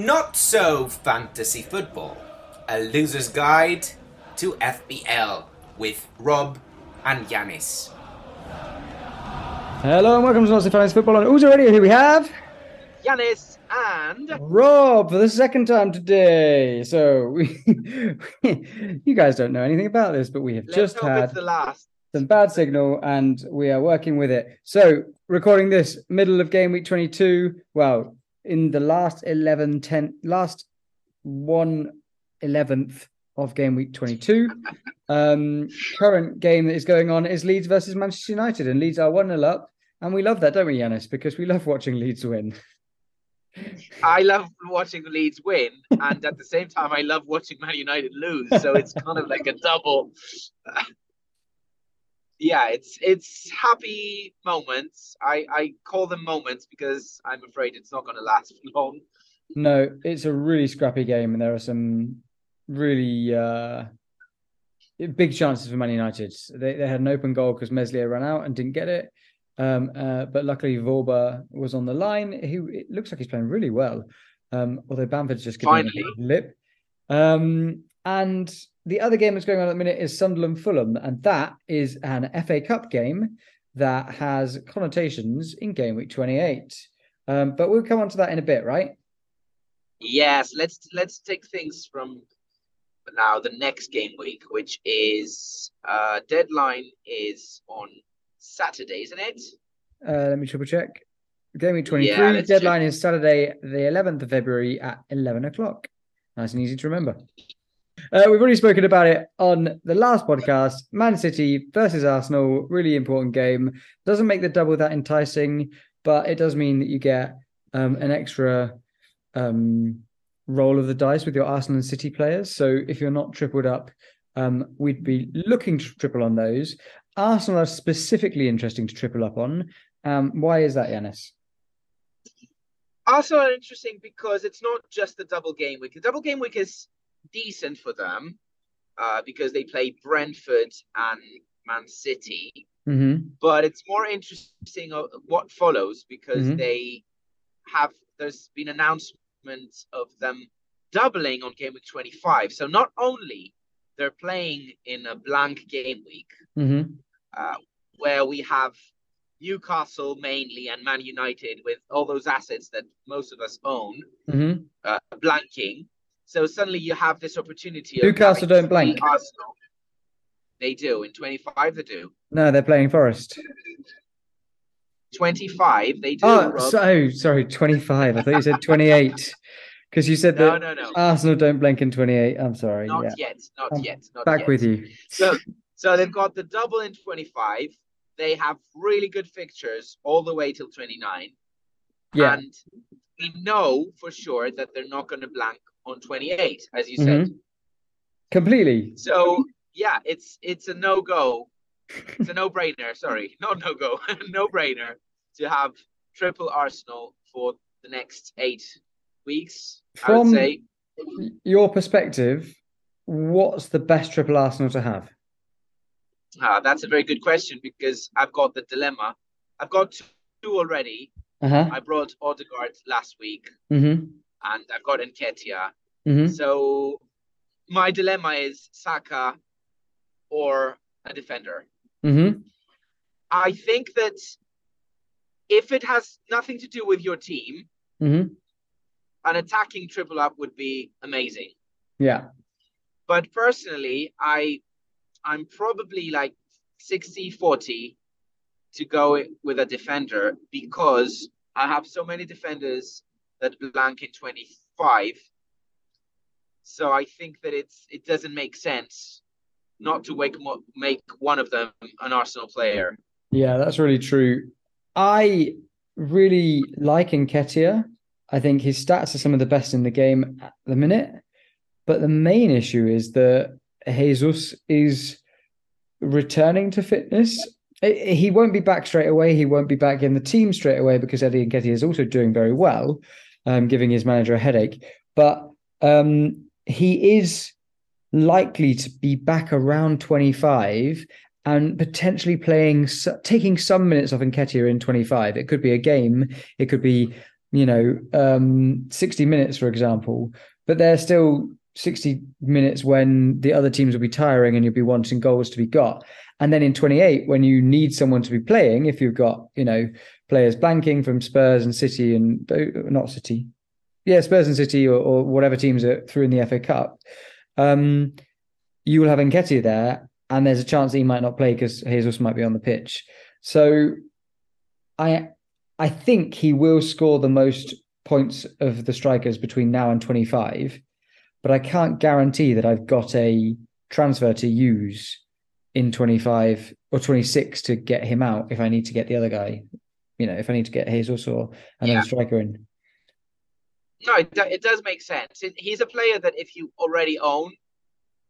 Not So Fantasy Football, a loser's guide to FPL with Rob and Yanis. Hello and welcome to Not So Fantasy Football on Ooze Radio. Here we have Yanis and Rob for the second time today. So we, you guys don't know anything about this, but we have let's just had the last. some bad signal and we are working with it. So recording this middle of game week 22. Well, in the last 11, 10, last one 11th of game week 22. Um, current game that is going on is Leeds versus Manchester United, and Leeds are 1 0 up. And we love that, don't we, Yanis? Because we love watching Leeds win. I love watching Leeds win, and at the same time, I love watching Man United lose. So it's kind of like a double. Yeah, it's it's happy moments. I I call them moments because I'm afraid it's not going to last long. No, it's a really scrappy game, and there are some really uh, big chances for Man United. They they had an open goal because Meslier ran out and didn't get it. Um, uh, but luckily, Wöber was on the line. He it looks like he's playing really well. Um, although Bamford's just giving him a lip. Um, and the other game that's going on at the minute is Sunderland Fulham, and that is an FA Cup game that has connotations in game week 28. Um, but we'll come on to that in a bit, right? Yes, let's let's take things from now the next game week, which is uh deadline is on Saturday, isn't it? Uh, let me triple check. Game week 23. Yeah, Deadline is Saturday, the 11th of February at 11 o'clock. Nice and easy to remember. Uh, we've already spoken about it on the last podcast. Man City versus Arsenal, really important game. Doesn't make the double that enticing, but it does mean that you get um, an extra um, roll of the dice with your Arsenal and City players. So if you're not tripled up, um, we'd be looking to triple on those. Arsenal are specifically interesting to triple up on. Um, why is that, Yanis? Also interesting because it's not just the double game week. The double game week is decent for them uh, because they play Brentford and Man City. Mm-hmm. But it's more interesting what follows because Mhm. they have there's been announcements of them doubling on game week 25. So not only they're playing in a blank game week Mm-hmm. uh, where we have Newcastle mainly and Man United with all those assets that most of us own Mm-hmm. uh, blanking. So suddenly you have this opportunity. Newcastle don't blank. Arsenal. They do in 25. They do No, they're playing Forest. 25. They do. Oh, Rob. so sorry, 25. I thought you said 28. Because you said no, that no, no, Arsenal don't blank in 28. I'm sorry. not yeah. yet, not I'm yet, not Back yet. with you. So, so they've got the double in 25. They have really good fixtures all the way till 29. Yeah. And we know for sure that they're not going to blank on 28, as you said. Mhm. Completely. So yeah, it's it's a no go. It's a no brainer. Sorry, not no go, no brainer to have triple Arsenal for the next eight weeks. I From would say your perspective, what's the best triple Arsenal to have? Ah, that's a very good question because I've got the dilemma. I've got two already. Uh-huh. I brought Odegaard last week, Mm-hmm. And I've got Nketiah. Mm-hmm. So my dilemma is Saka or a defender. Mm-hmm. I think that if it has nothing to do with your team, Mm-hmm. an attacking triple up would be amazing. Yeah. But personally, I I'm probably like 60 40 to go with a defender because I have so many defenders that blank in 25. So I think that it's it doesn't make sense not to make make one of them an Arsenal player. Yeah, that's really true. I really like Nketiah. I think his stats are some of the best in the game at the minute. But the main issue is that Jesus is returning to fitness. He won't be back straight away. He won't be back in the team straight away because Eddie Nketiah is also doing very well, um, giving his manager a headache. But um, he is likely to be back around 25 and potentially playing, taking some minutes off Nketiah in 25. It could be a game. It could be you know, um, 60 minutes, for example, but they're still 60 minutes when the other teams will be tiring and you'll be wanting goals to be got. And then in 28, when you need someone to be playing, if you've got, you know, players blanking from Spurs and City and uh, not City, yeah, Spurs and City or, or whatever teams are through in the FA Cup, um, you will have Nketiah there, and there's a chance that he might not play because Jesus might be on the pitch. So, I I think he will score the most points of the strikers between now and 25, but I can't guarantee that I've got a transfer to use in 25 or 26 to get him out if I need to get the other guy. You know, if I need to get Jesus or another Yeah. striker in. No, it, it does make sense. It, he's a player that if you already own,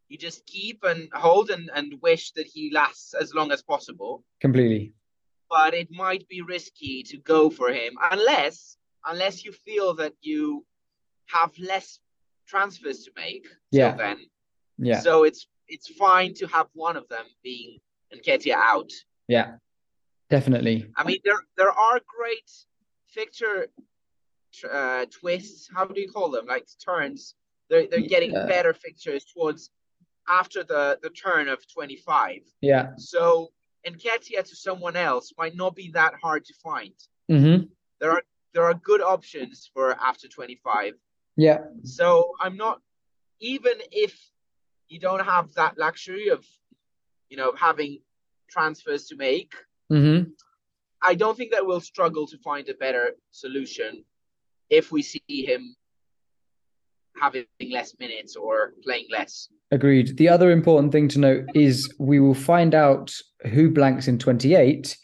you just keep and hold and, and wish that he lasts as long as possible. Completely. But it might be risky to go for him unless unless you feel that you have less transfers to make. Yeah. Then, Yeah. so it's it's fine to have one of them being Nketiah out. yeah. Definitely. I mean, there there are great fixture uh, twists. How do you call them? Like turns. They're they're getting Yeah. better fixtures towards after the the turn of twenty five. Yeah. So Nketiah to someone else might not be that hard to find. hmm There are there are good options for after twenty five. Yeah. So I'm not even if you don't have that luxury of you know having transfers to make. Hmm I don't think that we'll struggle to find a better solution if we see him having less minutes or playing less. Agreed. The other important thing to note is we will find out who blanks in 28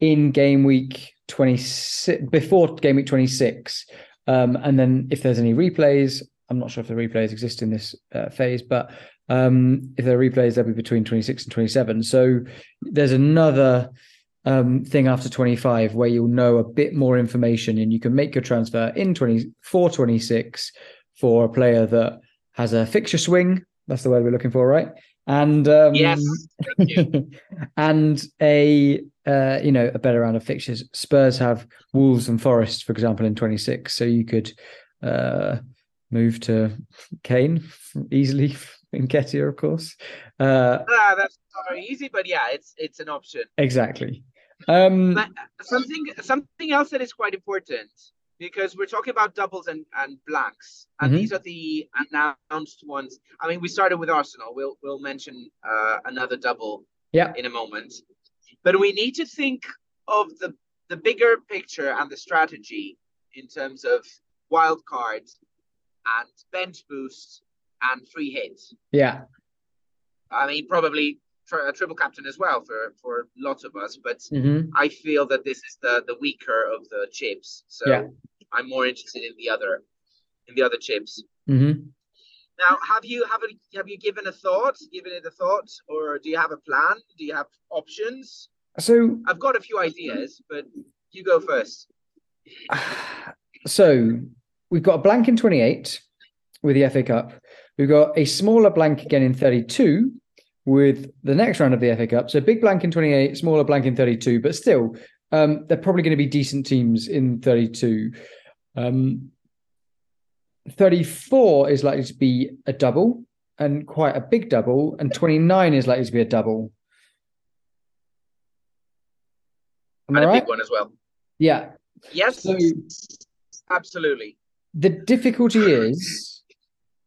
in game week 26 before game week 26. Um, and then if there's any replays, I'm not sure if the replays exist in this uh, phase, but um, if there are replays, they'll be between 26 and 27. So there's another um, thing after 25 where you'll know a bit more information and you can make your transfer in 24 26 for a player that has a fixture swing. That's the word we're looking for, right? And um, Yes, and a uh, you know a better round of fixtures. Spurs have Wolves and Forest, for example, in 26. So you could uh, move to Kane easily Nketiah, of course. Uh, Ah, that's not very easy, but yeah, it's it's an option. exactly. Um, But something something else that is quite important because we're talking about doubles and, and blanks, and Mhm. these are the announced ones. I mean, we started with Arsenal. We'll we'll mention uh, another double yeah, in a moment, but we need to think of the the bigger picture and the strategy in terms of wild cards and bench boost and free hits. yeah, I mean, probably tri- a triple captain as well for for lots of us, but hmm I feel that this is the the weaker of the chips. So Yeah. I'm more interested in the other in the other chips. hmm Now, have you have it, have you given a thought, given it a thought, or do you have a plan? Do you have options? So I've got a few ideas, but you go first. so we've got a blank in 28 with the FA Cup. We've got a smaller blank again in 32 with the next round of the FA Cup. So big blank in 28, smaller blank in 32, but still, um, they're probably going to be decent teams in 32. Um, 34 is likely to be a double and quite a big double, and 29 is likely to be a double. Am And I a right? big one as well. Yeah. Yes, So absolutely. the difficulty is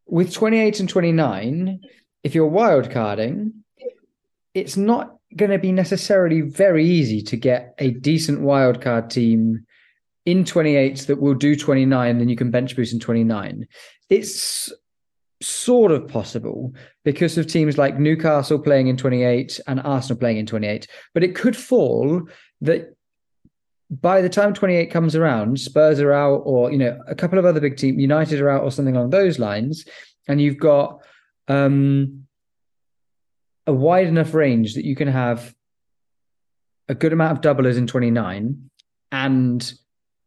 with 28 and 29, if you're wild carding, it's not going to be necessarily very easy to get a decent wild card team in 28 that will do 29, then you can bench boost in 29. It's sort of possible because of teams like Newcastle playing in 28 and Arsenal playing in 28. But it could fall that by the time 28 comes around, Spurs are out, or you know, a couple of other big teams, United are out, or something along those lines, and you've got um, a wide enough range that you can have a good amount of doublers in 29 and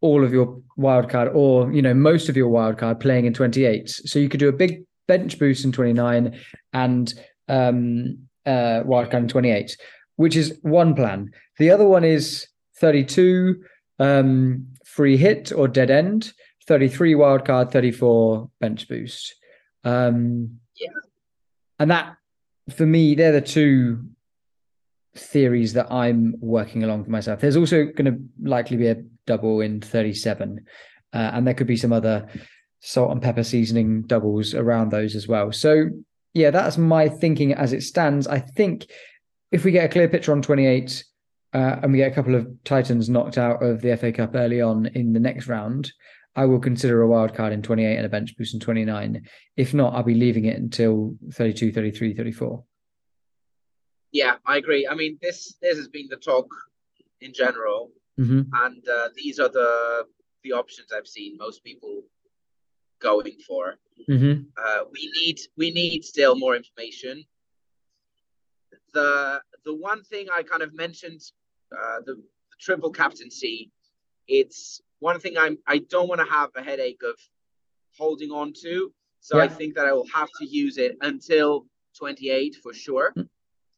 all of your wild card, or you know, most of your wild card playing in 28. So you could do a big bench boost in 29 and um, uh, wild card in 28, which is one plan. The other one is 32 um, free hit or dead end, 33 wildcard, 34 bench boost. Um. And that, for me, they're the two theories that I'm working along for myself. There's also going to likely be a double in 37, uh, and there could be some other salt and pepper seasoning doubles around those as well. So, yeah, that's my thinking as it stands. I think if we get a clear picture on 28 uh, and we get a couple of Titans knocked out of the FA Cup early on in the next round, I will consider a wild card in 28 and a bench boost in 29. If not, I'll be leaving it until 32, 33, 34. Yeah, I agree. I mean, this this has been the talk in general, hmm and uh, these are the the options I've seen most people going for. hmm Uh, we need we need still more information. The the one thing I kind of mentioned, uh, the, the triple captaincy, it's one thing I'm I don't want to have a headache of holding on to. So I think that I will have to use it until 28 for sure.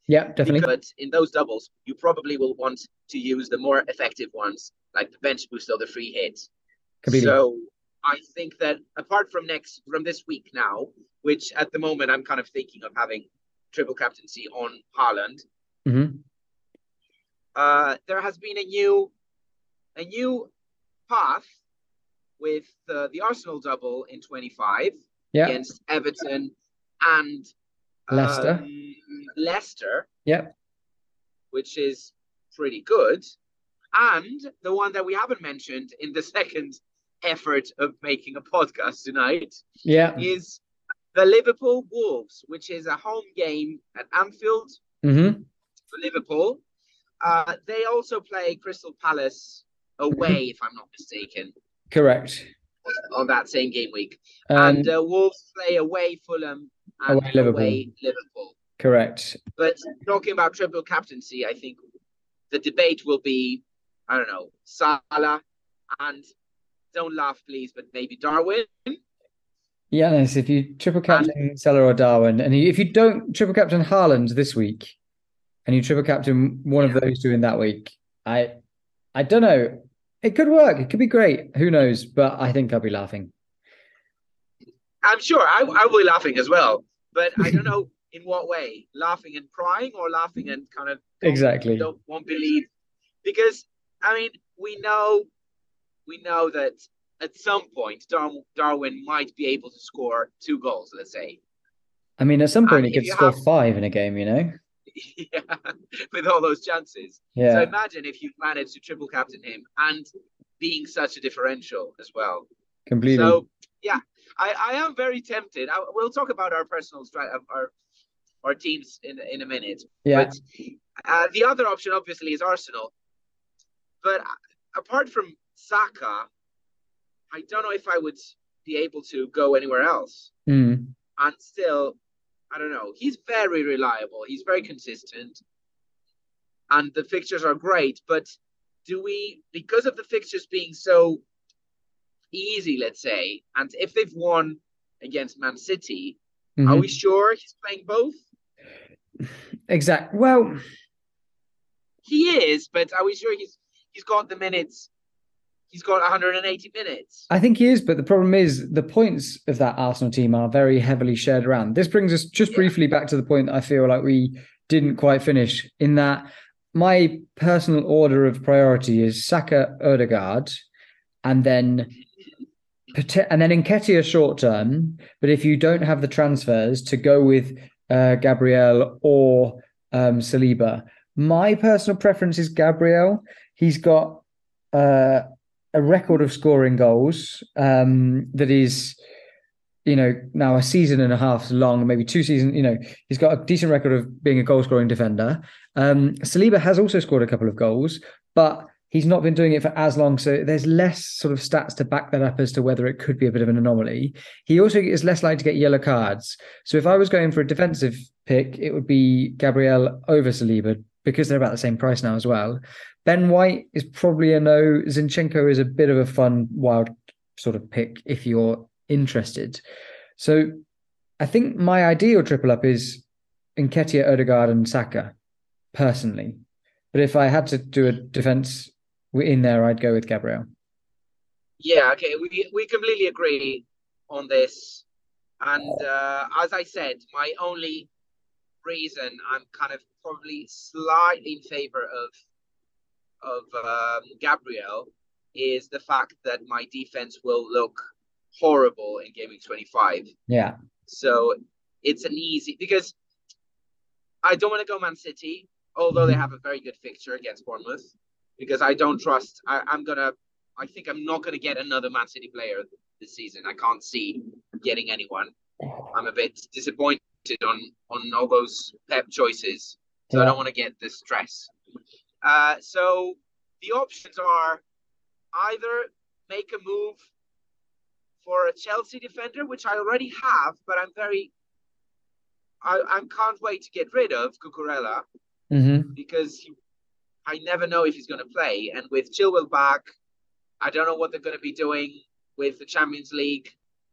Yeah, definitely. But in those doubles, you probably will want to use the more effective ones, like the bench boost or the free hit. Completely. So I think that apart from next from this week now, which at the moment I'm kind of thinking of having triple captaincy on Haaland, hmm uh, there has been a new a new path with uh, the Arsenal double in 25 Yeah. against Everton and Leicester. um, Leicester, Yeah. which is pretty good. And the one that we haven't mentioned in the second effort of making a podcast tonight Yeah. is the Liverpool Wolves, which is a home game at Anfield hmm for Liverpool. Uh, they also play Crystal Palace away, if I'm not mistaken, Correct. on that same game week. Um, and uh, Wolves play away Fulham and Away Liverpool. away Liverpool. correct. But talking about triple captaincy, I think the debate will be, I don't know, Salah and don't laugh, please, but maybe Darwin. Yanis, if you triple captain Salah or Darwin, and if you don't triple captain Haaland this week, and you triple captain one of those two in that week, I, I don't know. It could work. It could be great. Who knows? But I think I'll be laughing. I'm sure I, I will be laughing as well, but I don't know in what way. Laughing and crying, or laughing and kind of Exactly. don't won't believe, because I mean we know, we know that at some point Dar- Darwin might be able to score two goals. Let's say, I mean, at some point, And he could score have- five in a game. You know. yeah, with all those chances. Yeah. So imagine if you've managed to triple captain him and being such a differential as well. Completely. So yeah, I, I am very tempted. I, we'll talk about our personal strat, our our teams in in a minute. yeah. But uh, the other option obviously is Arsenal. But apart from Saka, I don't know if I would be able to go anywhere else. Mm. And still, I don't know. He's very reliable. He's very consistent. And the fixtures are great. But do we, because of the fixtures being so easy, let's say, and if they've won against Man City, are Mhm. we sure he's playing both? Exact. Well, He is, but are we sure he's he's got the minutes? He's got 180 minutes. I think he is, but the problem is the points of that Arsenal team are very heavily shared around. This brings us just Yeah. briefly back to the point that I feel like we didn't quite finish in that my personal order of priority is Saka, Odegaard, and then and then Nketiah short term. But if you don't have the transfers to go with uh, Gabriel or um, Saliba, my personal preference is Gabriel. He's got uh, a record of scoring goals um, that is, you know, now a season and a half long, maybe two seasons. You know, he's got a decent record of being a goal scoring defender. Um, Saliba has also scored a couple of goals, but he's not been doing it for as long. So there's less sort of stats to back that up as to whether it could be a bit of an anomaly. He also is less likely to get yellow cards. So if I was going for a defensive pick, it would be Gabriel over Saliba because they're about the same price now as well. Ben White is probably a no. Zinchenko is a bit of a fun, wild sort of pick if you're interested. So I think my ideal triple up is Nketiah, Odegaard, and Saka, personally. But if I had to do a defense in there, I'd go with Gabriel. Yeah, okay, we we completely agree on this. And uh, as I said, my only reason I'm kind of probably slightly in favor of of um, Gabriel is the fact that my defense will look horrible in game week 25. Yeah. So it's an easy because I don't want to go Man City, although they have a very good fixture against Bournemouth, because I don't trust. I, I'm gonna. I think I'm not gonna get another Man City player this season. I can't see getting anyone. I'm a bit disappointed on on all those Pep choices, so I don't want to get the stress. Uh, so the options are either make a move for a Chelsea defender, which I already have, but I'm very, I, I can't wait to get rid of Cucurella hmm because he, I never know if he's going to play. And with Chilwell back, I don't know what they're going to be doing with the Champions League.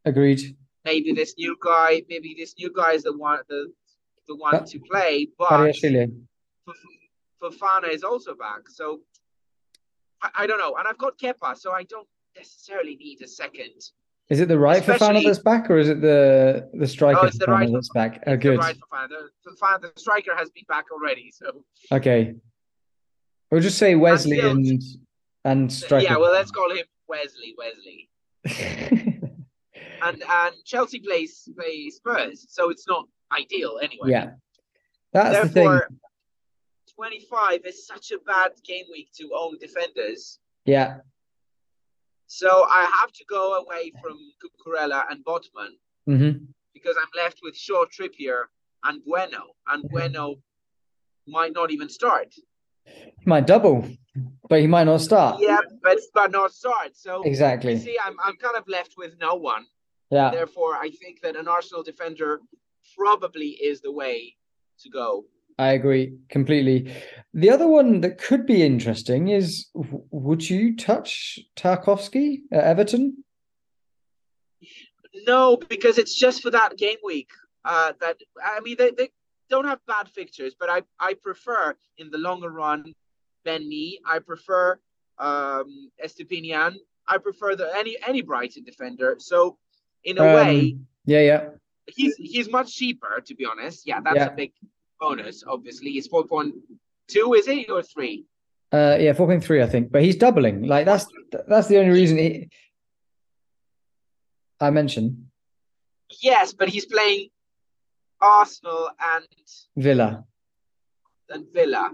Agreed. Maybe this new guy, maybe this new guy is the one, the, the one But- to play. But Kvaratskhelia. Fofana is also back, so I, I don't know. And I've got Kepa, so I don't necessarily need a second. Is it the right Fofana Especially- that's back, or is it the the striker Oh, it's the Fofana right that's back? Oh, It's the good. right Fofana. The, Fofana, the striker has been back already, so Okay. We'll just say Wesley still- and and striker. yeah. Well, let's call him Wesley. Wesley. And and Chelsea plays plays Spurs, so it's not ideal anyway. yeah, that's the thing. Therefore, 25 is such a bad game week to own defenders. Yeah, So I have to go away from Cucurella and Botman hmm because I'm left with Shaw, Trippier, and Bueno. And Bueno might not even start. he might double, but he might not start. Yeah, but but not start. So you Exactly. see, I'm I'm kind of left with no one. Yeah, Therefore, I think that an Arsenal defender probably is the way to go. I agree completely. The other one that could be interesting is: would you touch Tarkowski at Everton? No, because it's just for that game week. Uh, that I mean, they, they don't have bad fixtures, but I I prefer in the longer run Ben Mee. I prefer um Estupiñán. I prefer the any any Brighton defender. So in a Um, way, Yeah, yeah, he's he's much cheaper to be honest. Yeah, that's Yeah. a big bonus. Obviously, point two, is it or three? uh, yeah. Four point three, I think. But he's doubling. Like that's that's the only reason he. I mentioned Yes, but he's playing Arsenal and Villa. and Villa.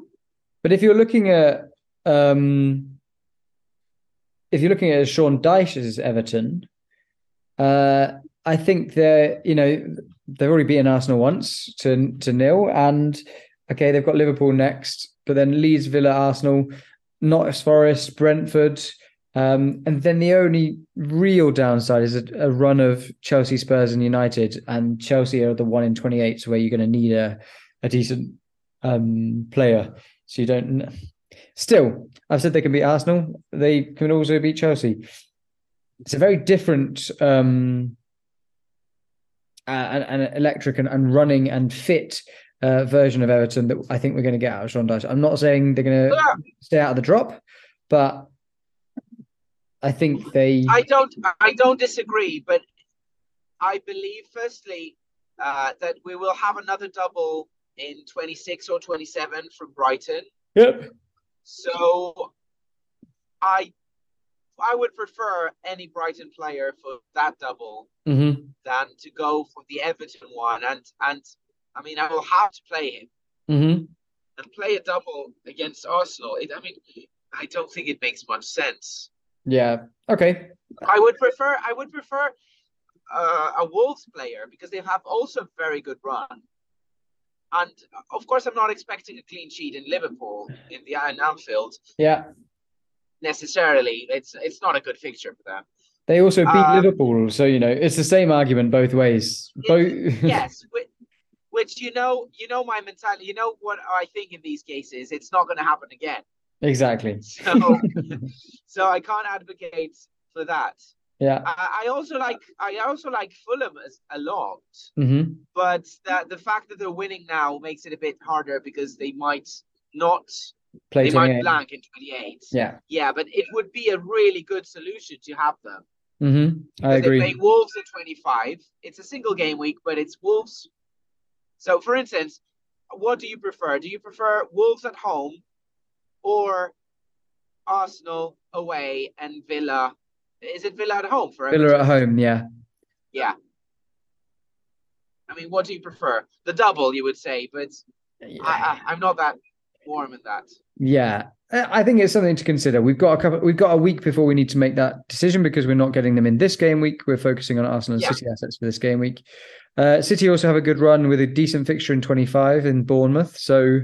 But if you're looking at um if you're looking at Sean Dyche's Everton, uh I think they're, you know, they've already beaten Arsenal once to to nil, and okay, they've got Liverpool next, but then Leeds, Villa, Arsenal, Nottingham Forest, Brentford, um, and then the only real downside is a, a run of Chelsea, Spurs, and United, and Chelsea are the one in twenty eight, so where you're going to need a a decent um, player. So you don't. Still, I've said they can beat Arsenal. They can also beat Chelsea. It's a very different um, and, and electric and, and running and fit uh, version of Everton that I think we're going to get out of Sean Dyche. I'm not saying they're going to Yeah. stay out of the drop, but I think they. I don't I don't disagree, but I believe firstly uh, that we will have another double in 26 or 27 from Brighton. Yep. So I I would prefer any Brighton player for that double hmm than to go for the Everton one. And and I mean I will have to play him hmm and play a double against Arsenal. It, I mean I don't think it makes much sense. Yeah. Okay. I would prefer I would prefer uh, a Wolves player because they have also a very good run. And of course, I'm not expecting a clean sheet in Liverpool in the in Anfield Yeah. necessarily. It's it's not a good fixture for them. They also beat Uh, Liverpool, so you know it's the same argument both ways. Both. Yes, which, which you know you know my mentality. You know what I think in these cases. It's not going to happen again. exactly. So so I can't advocate for that. Yeah. I, I also like I also like Fulham as, a lot. hmm but that the fact that they're winning now makes it a bit harder because they might not play they might blank in 28. Yeah. Yeah, but it would be a really good solution to have them. Hmm I Because They agree. play Wolves at 25. It's a single game week, but it's Wolves. So, for instance, what do you prefer? Do you prefer Wolves at home or Arsenal away and Villa? Is it Villa at home for Villa at home. Yeah. Yeah. I mean, what do you prefer? The double, you would say, but Yeah. I, I, I'm not that warm in that. Yeah, I think it's something to consider. We've got a couple. We've got a week before we need to make that decision because we're not getting them in this game week. We're focusing on Arsenal and Yeah. City assets for this game week. Uh, City also have a good run with a decent fixture in 25 in Bournemouth. So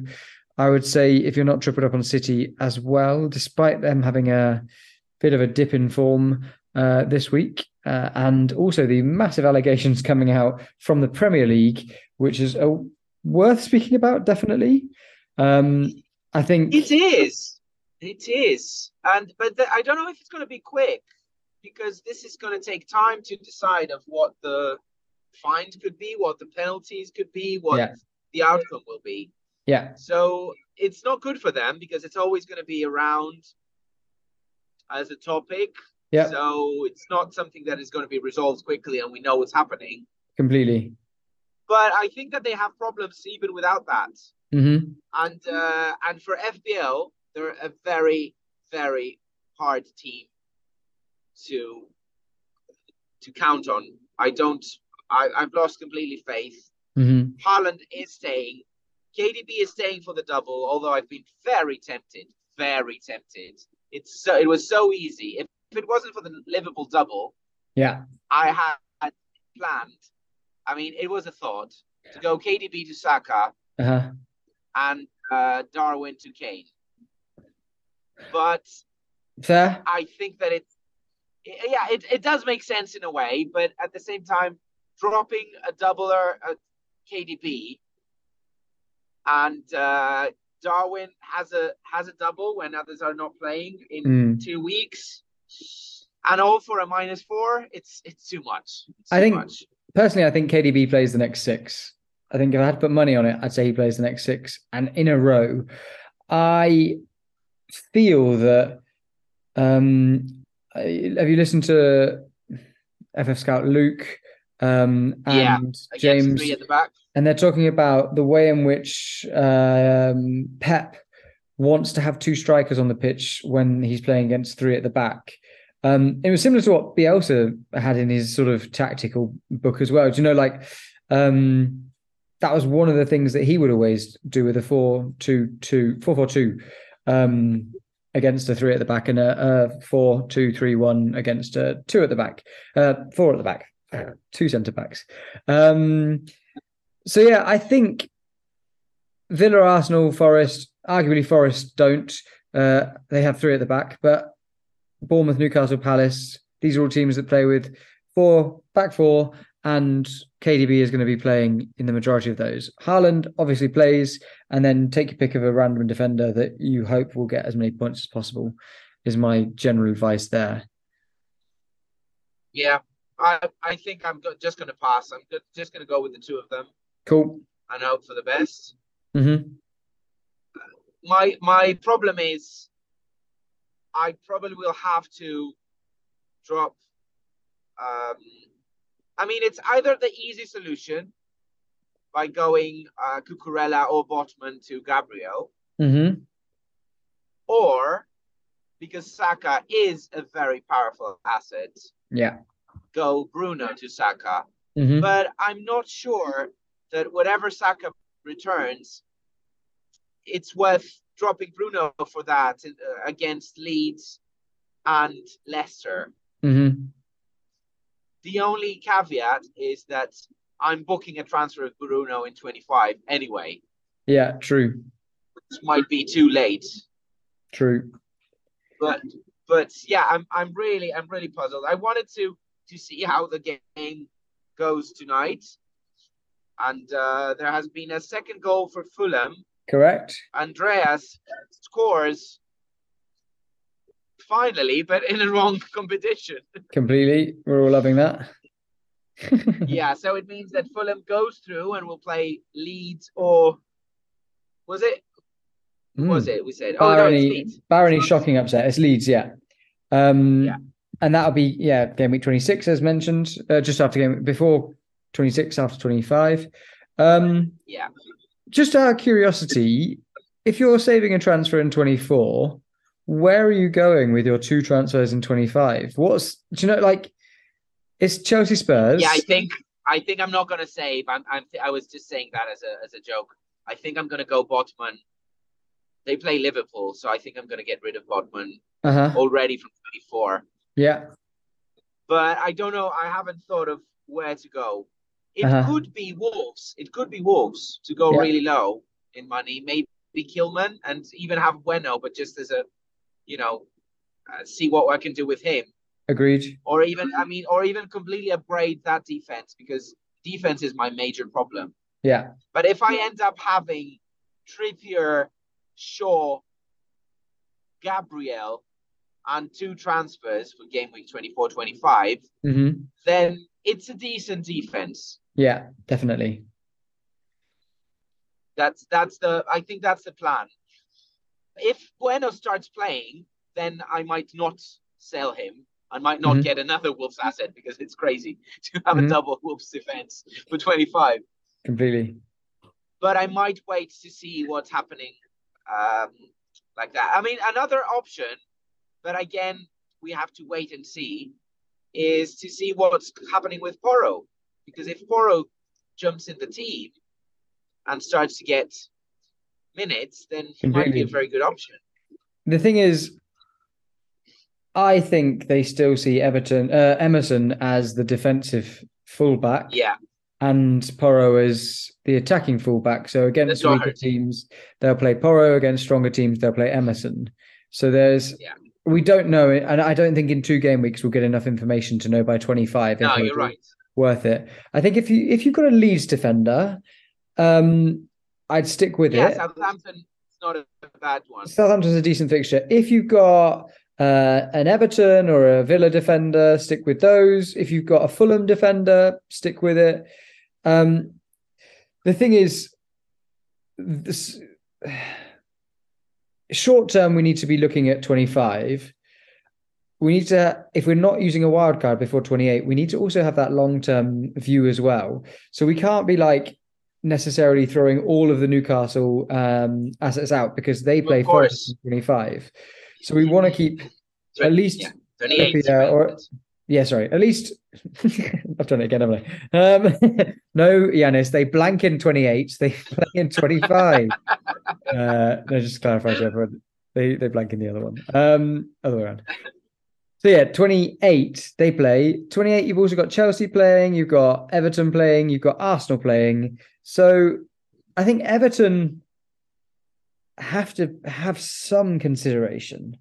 I would say if you're not tripled up on City as well, despite them having a bit of a dip in form uh, this week, uh, and also the massive allegations coming out from the Premier League, which is uh, worth speaking about, definitely. Um, I think It is. It is. And but the, I don't know if it's going to be quick because this is going to take time to decide of what the fines could be, what the penalties could be, what Yeah. the outcome will be. yeah, So it's not good for them because it's always going to be around as a topic. yeah, So it's not something that is going to be resolved quickly and we know what's happening. completely. But I think that they have problems even without that. Hmm and uh, and for FPL, they're a very very hard team to to count on. I don't. I, I've lost completely faith. hmm Haaland is staying. KDB is staying for the double. Although I've been very tempted, very tempted. It's so it was so easy. If, if it wasn't for the Liverpool double, Yeah, I had planned. I mean, it was a thought to go KDB to Saka uh-huh. And uh, Darwin to Kane. But fair. I think that it, yeah, it, it does make sense in a way, but at the same time, dropping a doubler at KDB and uh, Darwin has a has a double when others are not playing in Mm. two weeks, and all for a minus four. It's it's too much. It's I too think- much. Personally, I think KDB plays the next six. I think if I had to put money on it, I'd say he plays the next six and in a row. I feel that. Um, have you listened to FF Scout Luke um, and Against James? three at the back. and they're talking about the way in which um, Pep wants to have two strikers on the pitch when he's playing against three at the back. Um, it was similar to what Bielsa had in his sort of tactical book as well. Do you know, like um, that was one of the things that he would always do with a four two two four four two um, against a three at the back and a, a against a two at the back, uh, four at the back, two centre backs. Um, so yeah, I think Villa, Arsenal, Forest, arguably Forest don't. Uh, they have three at the back, but Bournemouth, Newcastle, Palace. These are all teams that play with four back four, and KDB is going to be playing in the majority of those. Haaland obviously plays, and then take your pick of a random defender that you hope will get as many points as possible. Is my general advice there. Yeah, I I think I'm just going to pass. I'm just going to go with the two of them Cool. and hope for the best. hmm My my problem is I probably will have to drop. Um, I mean, it's either the easy solution by going uh, Cucurella or Botman to Gabriel, hmm or because Saka is a very powerful asset, Yeah. go Bruno to Saka. hmm but I'm not sure that whatever Saka returns, it's worth dropping Bruno for that uh, against Leeds and Leicester. hmm The only caveat is that I'm booking a transfer of Bruno in 25 anyway, Yeah. True. which might be too late. True. But but yeah, I'm I'm really I'm really puzzled. I wanted to to see how the game goes tonight. And uh, there has been a second goal for Fulham. Correct. Andreas scores finally, but in a wrong competition. Completely. We're all loving that. yeah, so it means that Fulham goes through and will play Leeds or was it Who was it? We said, oh no, it's Barony. Barony shocking upset. It's Leeds, yeah. Um, Yeah. And that'll be, yeah, game week 26, as mentioned, uh, just after game before 26, after 25. Um, Yeah. just out of curiosity, if you're saving a transfer in 24, where are you going with your two transfers in 25? What's, do you know, like, it's Chelsea Spurs. Yeah, I think I think I'm not gonna save. I'm, I'm I was just saying that as a as a joke. I think I'm gonna go Botman. They play Liverpool, so I think I'm gonna get rid of Botman Uh-huh. already from 24. Yeah. But I don't know. I haven't thought of where to go. It Uh-huh. could be Wolves. It could be Wolves to go Yeah. really low in money. Maybe Kilman and even have Bueno, but just as a, you know, uh, see what I can do with him. Agreed. or even I mean, or even completely upgrade that defense because defense is my major problem. Yeah. But if I end up having Trippier, Shaw, Gabriel, and two transfers for game week 24 25, hmm then it's a decent defense. Yeah, definitely. That's that's the I think that's the plan. If Bueno starts playing, then I might not sell him. I might not Mhm. get another Wolves asset because it's crazy to have Mhm. a double Wolves defense for 25. Completely. But I might wait to see what's happening um, like that. I mean, another option, but again, we have to wait and see, is to see what's happening with Porro. Because if Porro jumps in the team and starts to get minutes, then he might be a very good option. The thing is, I think they still see Everton, uh, Emerson as the defensive fullback, Yeah, and Porro as the attacking fullback. So against weaker team. teams, they'll play Porro. Against stronger teams, they'll play Emerson. So there's, Yeah. we don't know, and I don't think in two game weeks we'll get enough information to know by 25 no, you're right. worth it. I think if you if you've got a Leeds defender, um, I'd stick with Yeah, it. Southampton is not a bad one. Southampton's a decent fixture. If you've got uh, an Everton or a Villa defender, stick with those. If you've got a Fulham defender, stick with it. Um, the thing is, this, short term, we need to be looking at 25. We need to, if we're not using a wild card before 28, we need to also have that long term view as well. So we can't be like necessarily throwing all of the Newcastle um, assets out because they play first 25. So we want to keep at least yeah, 28. yeah, or- yeah, sorry. At least I've done it again, haven't I? Um, no, Yanis, they blank in 28. They play in 25. uh, no, just to clarify to everyone. They they blank in the other one. Um, other way around. So yeah, 28 they play. 28, you've also got Chelsea playing, you've got Everton playing, you've got Arsenal playing. So I think Everton have to have some consideration.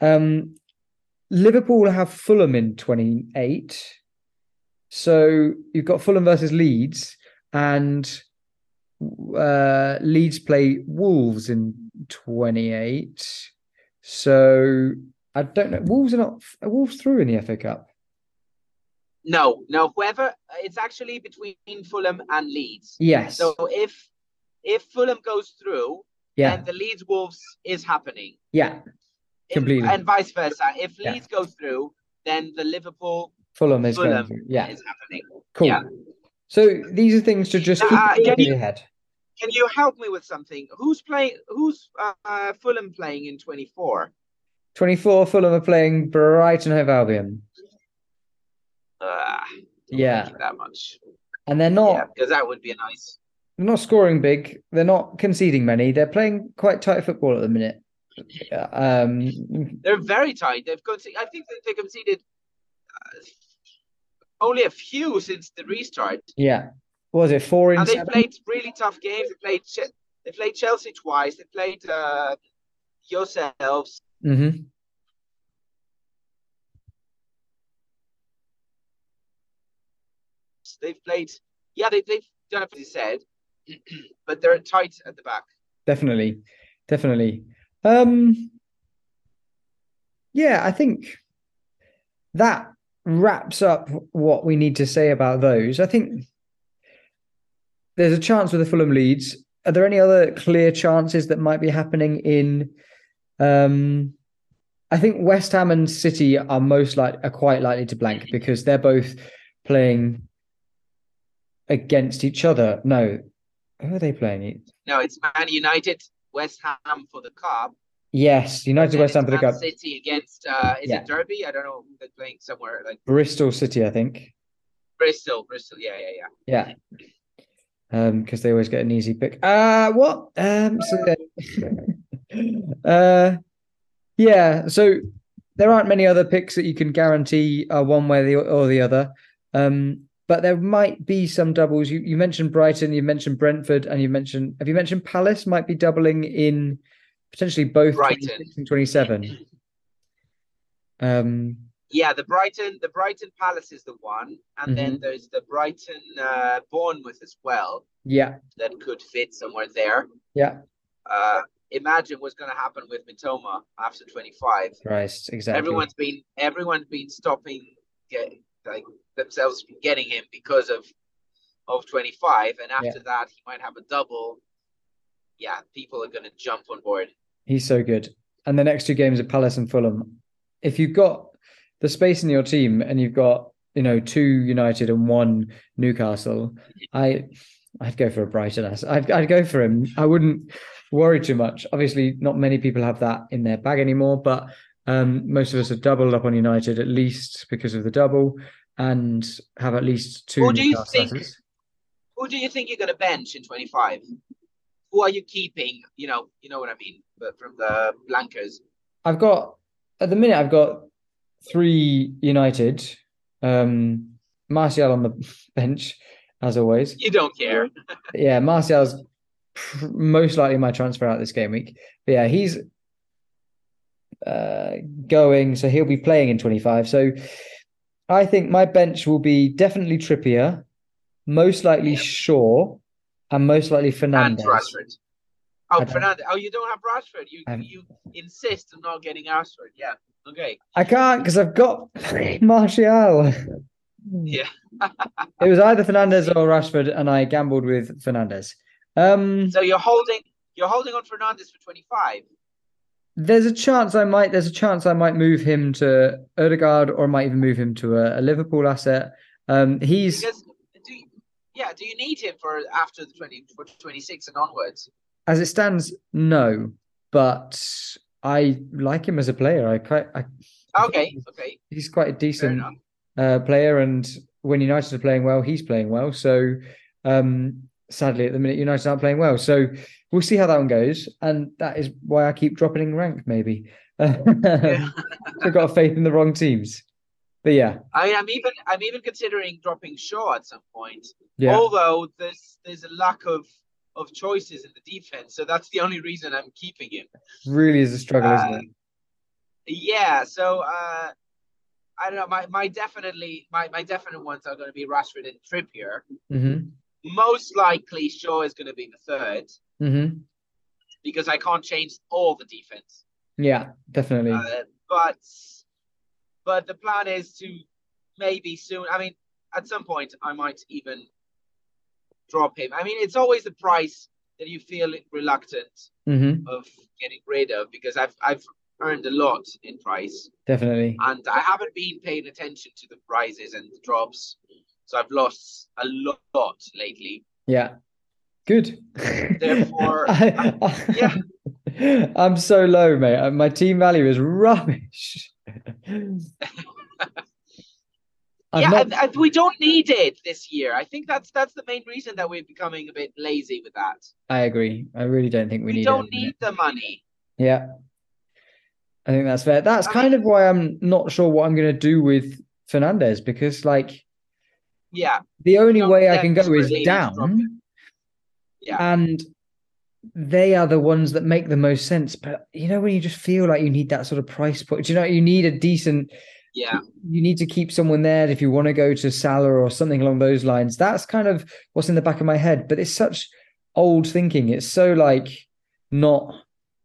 Um, Liverpool have Fulham in 28. So you've got Fulham versus Leeds, and uh, Leeds play Wolves in 28. So I don't know. Wolves are not are Wolves through in the FA Cup. No, no. Whoever it's actually between Fulham and Leeds. Yes. So if if Fulham goes through, yeah. then the Leeds Wolves is happening. Yeah. If- Completely. and vice versa. If Yeah. Leeds goes through, then the Liverpool Fulham is Fulham going through. Yeah. is happening. Cool. yeah. So these are things to just keep Uh, in you- your head. Can you help me with something? Who's playing? Who's uh, uh, Fulham playing in twenty four? 24 Fulham are playing Brighton Hove Albion. Uh, Yeah. that much. And they're not Yeah, because that would be nice. they're not scoring big. They're not conceding many. They're playing quite tight football at the minute. Yeah, Um, They're very tight. They've conceded. I think that they conceded uh, only a few since the restart. yeah. What was it? Four in And they seven? played really tough games. They played they played Chelsea twice. They played uh, yourselves. Mhm. They've played. Yeah, they, they've done as you said, but they're tight at the back. Definitely. Definitely. Um, yeah, I think that wraps up what we need to say about those. I think there's a chance with the Fulham Leeds. are there any other clear chances that might be happening in? Um, I think West Ham and City are most like are quite likely to blank because they're both playing against each other. No, who are they playing? No, it's Man United, West Ham for the cup. Yes, United West Ham for the cup. City against uh, is yeah. it Derby? I don't know. They're playing somewhere like Bristol City, I think. Bristol, Bristol. Yeah, yeah, yeah. Yeah. Um, because they always get an easy pick. Uh what? Um, so uh, yeah. So there aren't many other picks that you can guarantee are one way or the other. Um, but there might be some doubles. You you mentioned Brighton, you mentioned Brentford, and you mentioned have you mentioned Palace might be doubling in potentially both Brighton. 26 and 27. Um, yeah, the Brighton, the Brighton Palace is the one, and mm-hmm. then there's the Brighton uh, Bournemouth as well. Yeah, that could fit somewhere there. Yeah. Uh, imagine what's going to happen with Mitoma after 25. Right, exactly. Everyone's been everyone's been stopping get, like themselves from getting him because of of 25, and after yeah. that he might have a double. Yeah, people are going to jump on board. He's so good. And the next two games are Palace and Fulham. If you've got the space in your team and you've got, you know, two United and one Newcastle, I I'd go for a Brighton. I'd I'd go for him. I wouldn't worry too much. Obviously, not many people have that in their bag anymore, but um, most of us have doubled up on United at least because of the double and have at least two. Who do you think? Who do you think you're going to bench in 25? who are you keeping? You know, you know what I mean, but from the blankers. I've got at the minute I've got three United. Um Martial on the bench, as always. You don't care. yeah, Martial's most likely my transfer out this game week. But yeah, he's uh, going, so he'll be playing in 25. So I think my bench will be definitely Trippier, most likely Shaw, and most likely Fernandes. And Rashford. Oh, Fernandes. Oh, you don't have Rashford. You um, you insist on not getting Rashford. Yeah. Okay. I can't because I've got Martial. Yeah. it was either Fernandes or Rashford, and I gambled with Fernandes. Um, so you're holding you're holding on Fernandes for 25. There's a chance I might. There's a chance I might move him to Odegaard, or I might even move him to a, a Liverpool asset. Um, he's because yeah, do you need him for after the 20, 26 and onwards? As it stands, no. But I like him as a player. I quite. I, okay, okay. He's quite a decent uh, player, and when United are playing well, he's playing well. So, um, sadly, at the minute, United aren't playing well. So we'll see how that one goes, and that is why I keep dropping in rank. Maybe I've got faith in the wrong teams. But yeah, I mean, I'm even I'm even considering dropping Shaw at some point. Yeah. Although there's there's a lack of of choices in the defense, so that's the only reason I'm keeping him. Really is a struggle, uh, isn't it? Yeah. So uh, I don't know. My my definitely my my definite ones are going to be Rashford and Trippier. Mm-hmm. Most likely, Shaw is going to be the 3rd mm-hmm. because I can't change all the defense. Yeah, definitely. Uh, but but the plan is to maybe soon. I mean, at some point, I might even drop him. I mean, it's always the price that you feel reluctant mm-hmm. of getting rid of because I've I've earned a lot in price. Definitely. And I haven't been paying attention to the rises and the drops. So I've lost a lot lately. Yeah. Good. Therefore, I, I, yeah. I'm so low, mate. My team value is rubbish yeah, not... I, I, we don't need it this year. I think that's that's the main reason that we're becoming a bit lazy with that. I agree. I really don't think we, we need. don't it, need the money. Yeah, I think that's fair. That's I kind mean, of why I'm not sure what I'm going to do with Fernandes because, like, yeah, the only way I can go is down. Yeah, and they are the ones that make the most sense. But you know, when you just feel like you need that sort of price point, you know, you need a decent. Yeah. You need to keep someone there if you want to go to Salah or something along those lines. That's kind of what's in the back of my head. But it's such old thinking. It's so like not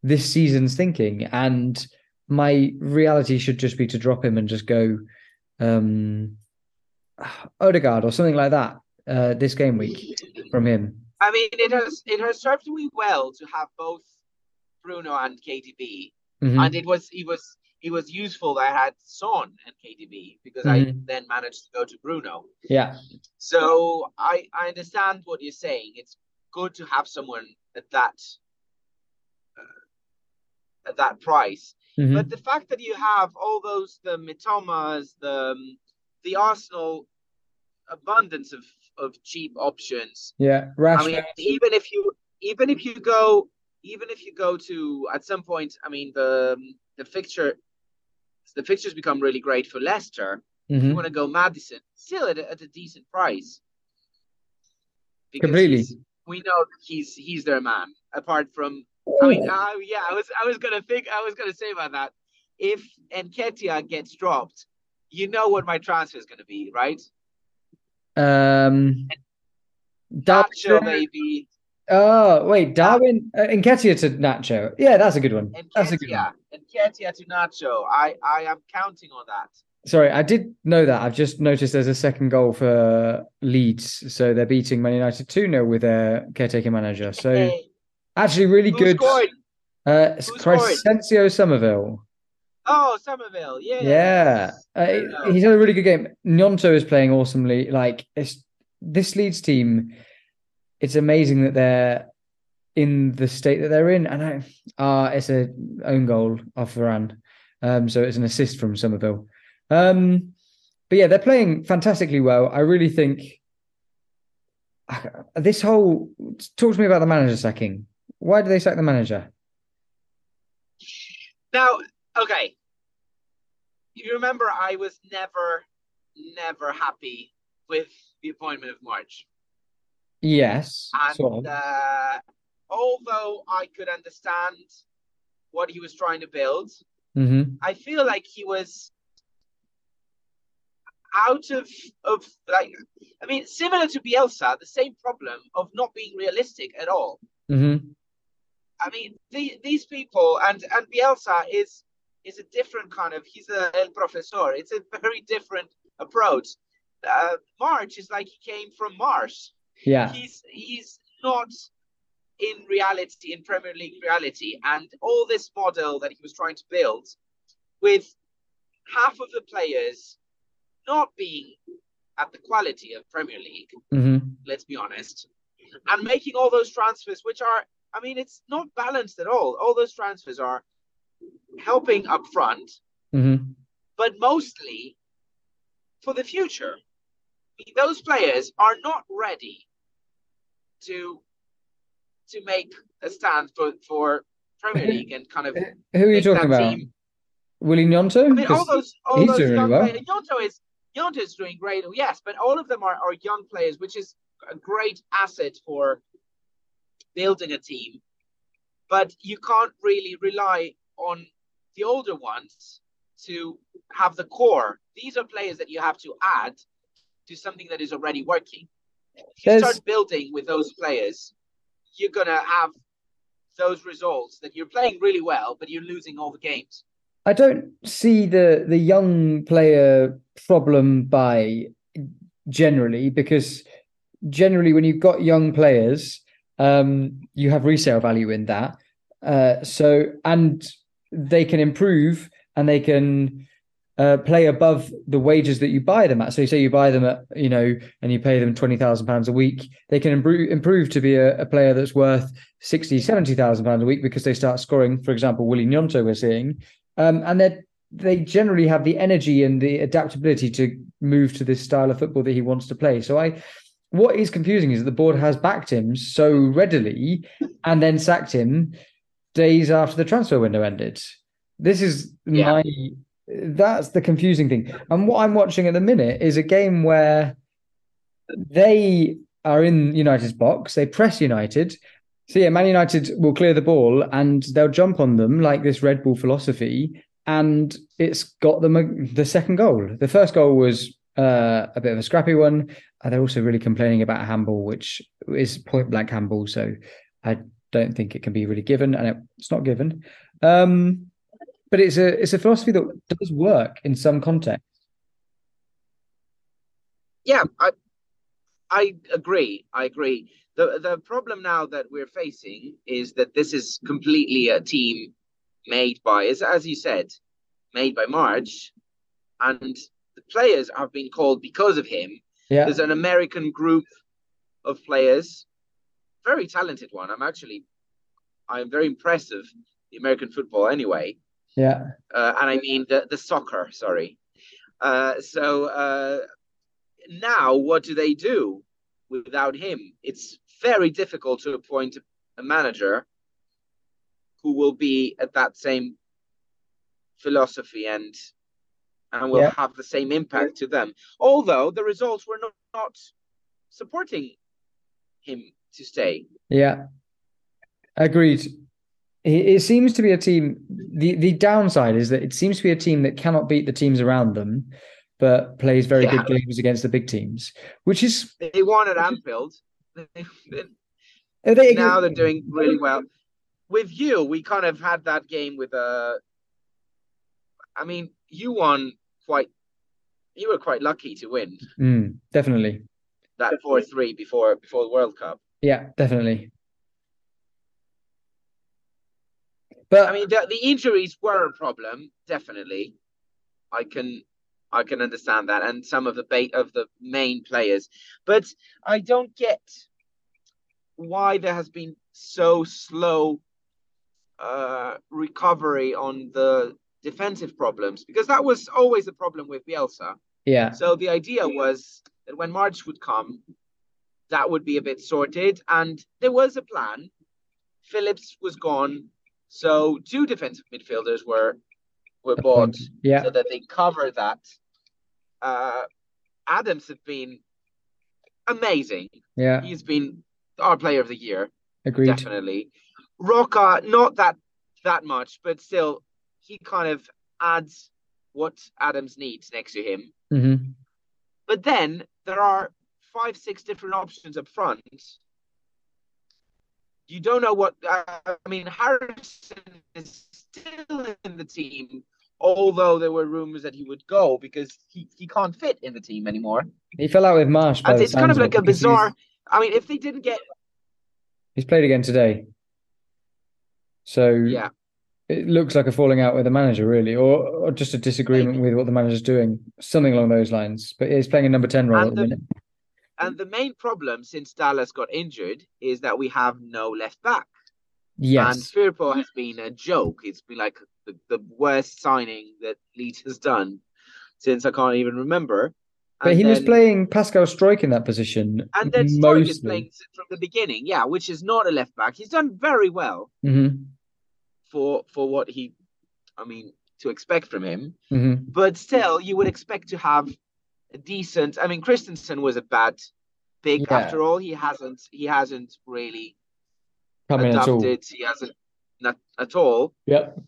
this season's thinking. And my reality should just be to drop him and just go um Odegaard or something like that uh this game week from him I mean, it has it has served me well to have both Bruno and KDB, Mhm. and it was it was it was useful that I had Son and KDB because Mhm. I then managed to go to Bruno. Yeah. So I I understand what you're saying. It's good to have someone at that uh, at that price. Mhm. But the fact that you have all those the Mitomas, the um, the Arsenal abundance of of cheap options. Yeah. I mean, even if you even if you go even if you go to at some point, I mean the the fixture the fixtures become really great for Leicester. Mhm. you want to go Madison, still at a, at a decent price. Because Completely. We know he's he's their man. Apart from, I mean, uh, yeah, I was I was gonna think I was gonna say about that. If Nketiah gets dropped, you know what my transfer is gonna be, right? Um, Nacho Darwin. maybe, Oh wait, Darwin uh, to Nacho. Yeah, that's a good one. That's a good one. Nketiah, Nketiah to Nacho. I I am counting on that. Sorry, I did know that. I've just noticed there's a second goal for Leeds, so they're beating Man United two 0 with their caretaker manager. So actually, really who good. Uh? Crysencio Summerville. Oh, Summerville. Yeah. Yeah, uh, he's had a really good game. Gnonto is playing awesomely. Like it's, this Leeds team, it's amazing that they're in the state that they're in. And I, uh, it's a own goal off Varane, um, so it's an assist from Summerville. Um, but yeah, they're playing fantastically well. I really think this whole talk to me about the manager sacking. Why do they sack the manager? Now, okay. You remember I was never, never happy with the appointment of Marsch. Yes, And uh, although I could understand what he was trying to build, hmm I feel like he was out of of like I mean, similar to Bielsa, the same problem of not being realistic at all. hmm I mean, the, these people and and Bielsa is is a different kind of. He's a el profesor. It's a very different approach. Uh, Marsch is like he came from Mars. Yeah. He's he's not in reality in Premier League reality, and all this model that he was trying to build with half of the players not being at the quality of Premier League. hmm Let's be honest, and making all those transfers, which are I mean, it's not balanced at all. All those transfers are helping up front, hmm but mostly for the future. Those players are not ready to to make a stand for, for Premier League and kind of Who are you talking about? team. Willie Gnonto? I mean, all those all he's those doing young really well. players. Gnonto is Gnonto is doing great, yes, but all of them are, are young players, which is a great asset for building a team. But you can't really rely on the older ones to have the core. These are players that you have to add to something that is already working. If you There's- start building with those players, you're gonna have those results that you're playing really well, but you're losing all the games. I don't see the the young player problem by generally because generally when you've got young players, um, you have resale value in that. Uh, so and they can improve and they can uh, play above the wages that you buy them at. So you say you buy them at, you know, and you pay them twenty thousand pounds a week, they can improve improve to be a, a player that's worth 60, 70,000 pounds a week because they start scoring, for example, Willie Gnonto we're seeing. Um, and they they generally have the energy and the adaptability to move to this style of football that he wants to play. So I what is confusing is that the board has backed him so readily and then sacked him days after the transfer window ended. This is Yeah. my that's the confusing thing. And what I'm watching at the minute is a game where they are in United's box, they press United. So yeah, Man United will clear the ball and they'll jump on them like this Red Bull philosophy, and it's got them a, the second goal. The first goal was uh, a bit of a scrappy one. And they're also really complaining about handball, which is point blank handball. So I don't think it can be really given, and it, it's not given. Um, but it's a it's a philosophy that does work in some context. Yeah, I I agree. I agree. the the problem now that we're facing is that this is completely a team made by, as as you said, made by Marsch, and the players have been called because of him. Yeah. There's an American group of players, very talented one. I'm actually, I'm very impressed of the American football anyway. Yeah. Uh, and I mean the the soccer. Sorry. Uh, so uh, now, what do they do without him? It's very difficult to appoint a manager who will be at that same philosophy and and will Yeah. have the same impact to them. Although the results were not, not supporting him to stay. Yeah. Agreed. It, seems to be a team. The the downside is that it seems to be a team that cannot beat the teams around them, but plays very Yeah. good games against the big teams, which is They won at Anfield. they now they're doing really well. With you, we kind of had that game with a. I mean, you won quite you were quite lucky to win Mm, definitely. that four three before before the World Cup. Yeah, definitely. But I mean the, the injuries were a problem, definitely. I can I can understand that and some of the bait of the main players. But I don't get why there has been so slow uh recovery on the defensive problems because that was always the problem with Bielsa. yeah, So the idea was that when Marsch would come, that would be a bit sorted, and there was a plan. Phillips was gone, so two defensive midfielders were were bought yeah, so that they cover that. Uh, Adams has been amazing. yeah. He's been our player of the year, Agreed. definitely. Roca, not that that much, but still, he kind of adds what Adams needs next to him. hmm But then there are five, six different options up front. You don't know what. I mean, Harrison is still in the team, although there were rumors that he would go because he, he can't fit in the team anymore. He fell out with Marsch. And it's kind of like a bizarre. I mean, if they didn't get. he's played again today, so Yeah. it looks like a falling out with the manager, really, or or just a disagreement with what the manager's doing, something along those lines. But he's playing a number ten role And at the- minute. And the main problem since Dallas got injured is that we have no left back. Yes. And Firpo has been a joke. It's been like the, the worst signing that Leeds has done since I can't even remember. but And he was playing Pascal Struijk in that position And then Struijk is playing from the beginning, yeah, which is not a left back. He's done very well hmm for for what he, I mean, to expect from him. hmm But still, you would expect to have decent. I mean, Kristensen was a bad pick Yeah. after all. He hasn't he hasn't really Come in at all. adapted. He hasn't not at all. Yep.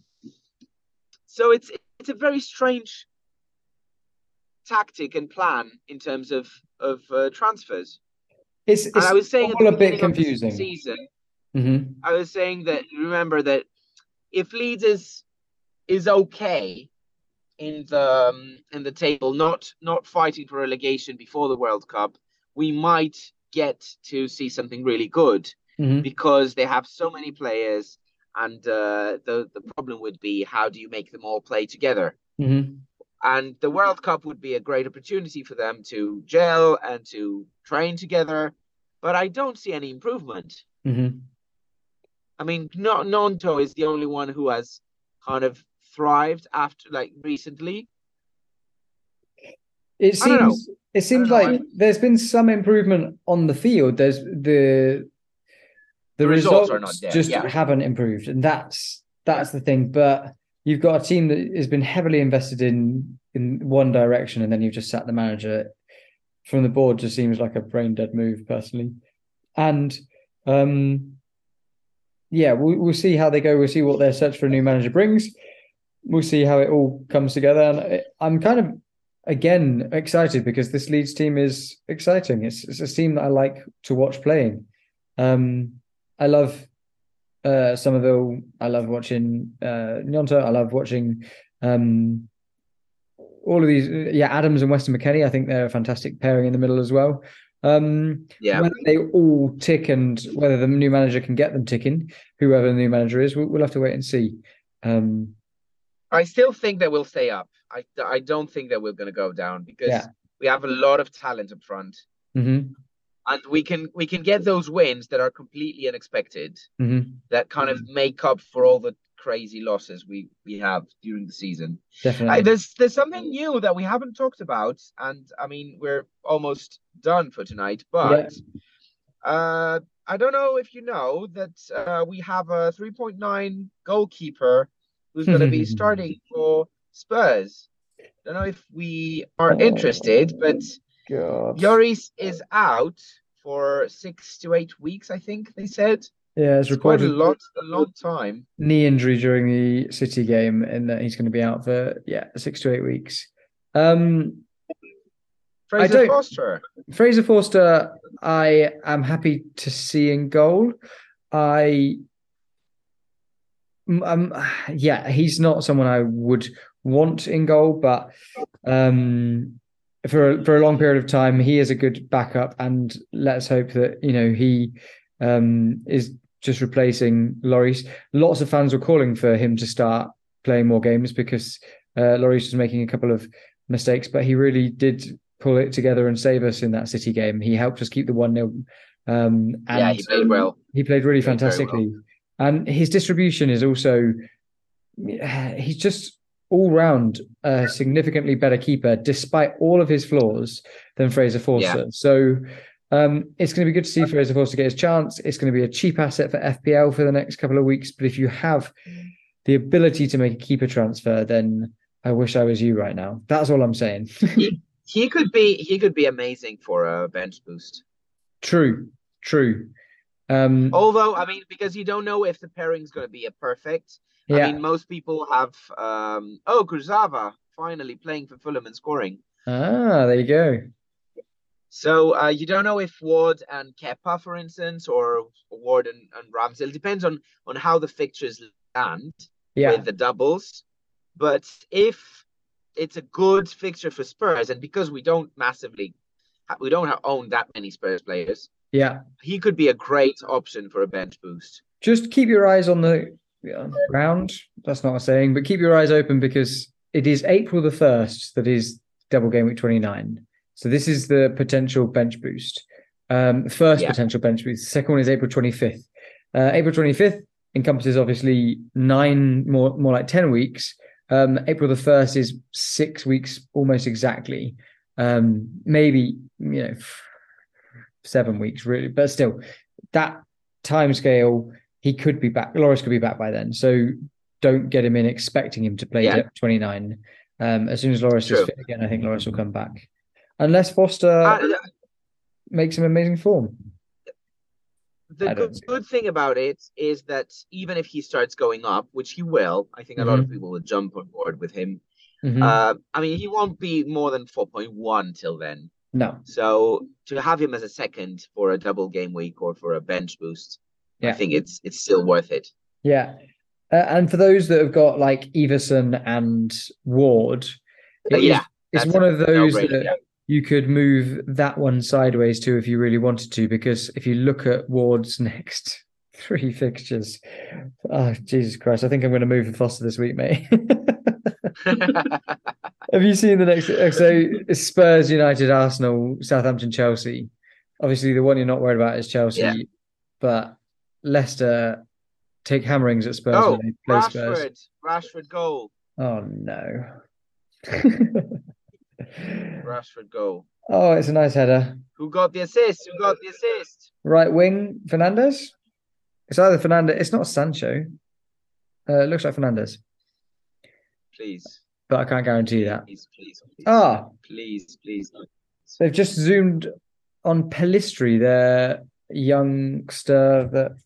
So it's it's a very strange tactic and plan in terms of of uh, transfers. It's it's and I was saying all a bit confusing. season, hmm I was saying that remember that if Leeds is is okay in the um, in the table, not not fighting for relegation before the World Cup, we might get to see something really good hmm because they have so many players, and uh, the the problem would be how do you make them all play together? hmm And the World Cup would be a great opportunity for them to gel and to train together, but I don't see any improvement. hmm I mean, no, Gnonto is the only one who has kind of thrived after, like, recently. It know. seems it seems like I- there's been some improvement on the field. There's the the, The results, results are not there, just yeah. haven't improved, and that's that's the thing. But you've got a team that has been heavily invested in in one direction, and then you've just sat the manager from the board. Just seems like a brain dead move, personally. And um, yeah, we'll we'll see how they go. We'll see what their search for a new manager brings. We'll see how it all comes together. And I'm kind of again excited because this Leeds team is exciting. It's it's a team that I like to watch playing. Um, I love uh, Summerville. I love watching uh, Gnonto. I love watching um, all of these. Yeah, Adams and Weston McKennie. I think they're a fantastic pairing in the middle as well. Um, Yeah. whether they all tick and whether the new manager can get them ticking, whoever the new manager is, we'll, we'll have to wait and see. Um, I still think that we'll stay up. I I don't think that we're going to go down because Yeah. we have a lot of talent up front, mhm, and we can we can get those wins that are completely unexpected mhm, that kind of make up for all the crazy losses we we have during the season. definitely. There's there's something new that we haven't talked about, and I mean we're almost done for tonight, but uh, I don't know if you know that uh, we have a 3.9 goalkeeper who's going to be starting for Spurs. Don't know if we are Oh. interested, but God. Lloris is out for six to eight weeks. I think they said yeah, it's it's quite a lot, a long time. knee injury during the City game, and that he's going to be out for yeah six to eight weeks. Um, Fraser Forster. Fraser Forster, I am happy to see in goal. I, um, yeah, he's not someone I would want in goal, but um, for for a long period of time, he is a good backup, and let's hope that you know he um is just replacing Lloris. Lots of fans were calling for him to start playing more games because uh, Lloris was making a couple of mistakes, but he really did pull it together and save us in that City game. He helped us keep the 1 0. Um, and yeah, he played well. he played really Played very fantastically. And his distribution is also, he's just all round a significantly better keeper, despite all of his flaws, than Fraser Forster. So um, it's going to be good to see Fraser Forster get his chance. It's going to be a cheap asset for FPL for the next couple of weeks. But if you have the ability to make a keeper transfer, then I wish I was you right now. That's all I'm saying. He could be he could be amazing for a bench boost. true, true. Um, Although, I mean, because you don't know if the pairing's going to be a perfect. yeah. I mean, most people have. Um, oh, Kurzawa finally playing for Fulham and scoring. ah, there you go. So uh, you don't know if Ward and Kepa, for instance, or Ward and, and Ramsdale. It depends on on how the fixtures land Yeah. with the doubles. But if it's a good fixture for Spurs, and because we don't massively, we don't own that many Spurs players, Yeah. he could be a great option for a bench boost. just keep your eyes on the ground. That's not a saying, but keep your eyes open because it is April the 1st that is double game week 29. So this is the potential bench boost. Um, first Yeah. potential bench boost. Second one is April 25th. Uh, April 25th encompasses obviously nine more, more like 10 weeks. Um, April the 1st is six weeks almost exactly. Um, maybe, you know, seven weeks really, but still that time scale he could be back. Lloris could be back by then. So don't get him in expecting him to play Yeah. 29. Um, as soon as Lloris is fit again, I think Lloris will come back. Unless Forster Uh, makes some amazing form. the good, good thing about it is that even if he starts going up, which he will, I think a lot of Mm-hmm. people will jump on board with him. Mhm. Uh, I mean, he won't be more than 4.1 till then. No. So to have him as a second for a double game week or for a bench boost, I think it's it's still worth it. Yeah. Uh, and for those that have got like Ederson and Ward, Uh, it is- yeah, it's one of those no-brainer, that yeah. you could move that one sideways to if you really wanted to, because if you look at Ward's next three fixtures, oh Jesus Christ, I think I'm going to move Forster this week, mate. Have you seen the next? So Spurs, United, Arsenal, Southampton, Chelsea. Obviously, the one you're not worried about is Chelsea, Yeah. but Leicester take hammerings at Spurs oh, when they play Spurs. Rashford, Rashford goal, Oh no! Rashford goal. oh, it's a nice header. Who got the assist? Who got the assist? Right wing, Fernandes. It's either Fernandes. It's not Sancho. Uh, it looks like Fernandes, Please, but I can't guarantee that. please, please, please, Ah, please, please. they've just zoomed on Pelistri, their youngster. That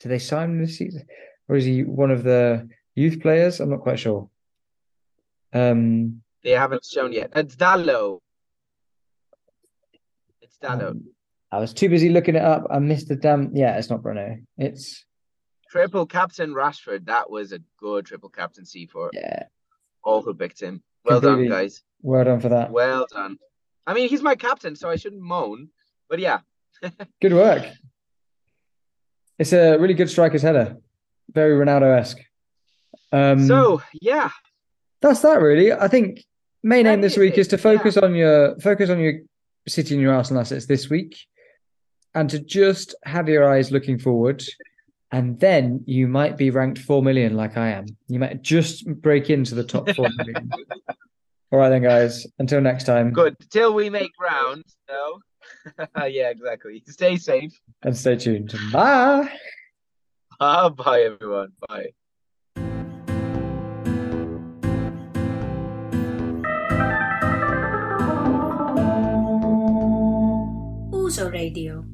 did they sign him this season, or is he one of the youth players? I'm not quite sure. Um, They haven't shown yet. It's Dalot. It's Dalot. um, I was too busy looking it up. I missed the damn. Yeah, it's not Bruno. It's triple captain Rashford. That was a good triple captaincy for yeah. all who picked him. Well done, guys. Well done for that. Well done. I mean, he's my captain, so I shouldn't moan. But yeah, Good work. It's a really good striker's header. Very Ronaldo esque. Um, so yeah, that's that really. I think main aim this week it, is to focus on your focus on your City and your Arsenal assets this week, and to just have your eyes looking forward. And then you might be ranked four million, like I am. You might just break into the top four million. All right then, guys. Until next time. good. Till we make rounds, no. yeah, exactly. Stay safe. And stay tuned. Bye. Ah, bye, everyone. Bye. Uso Radio.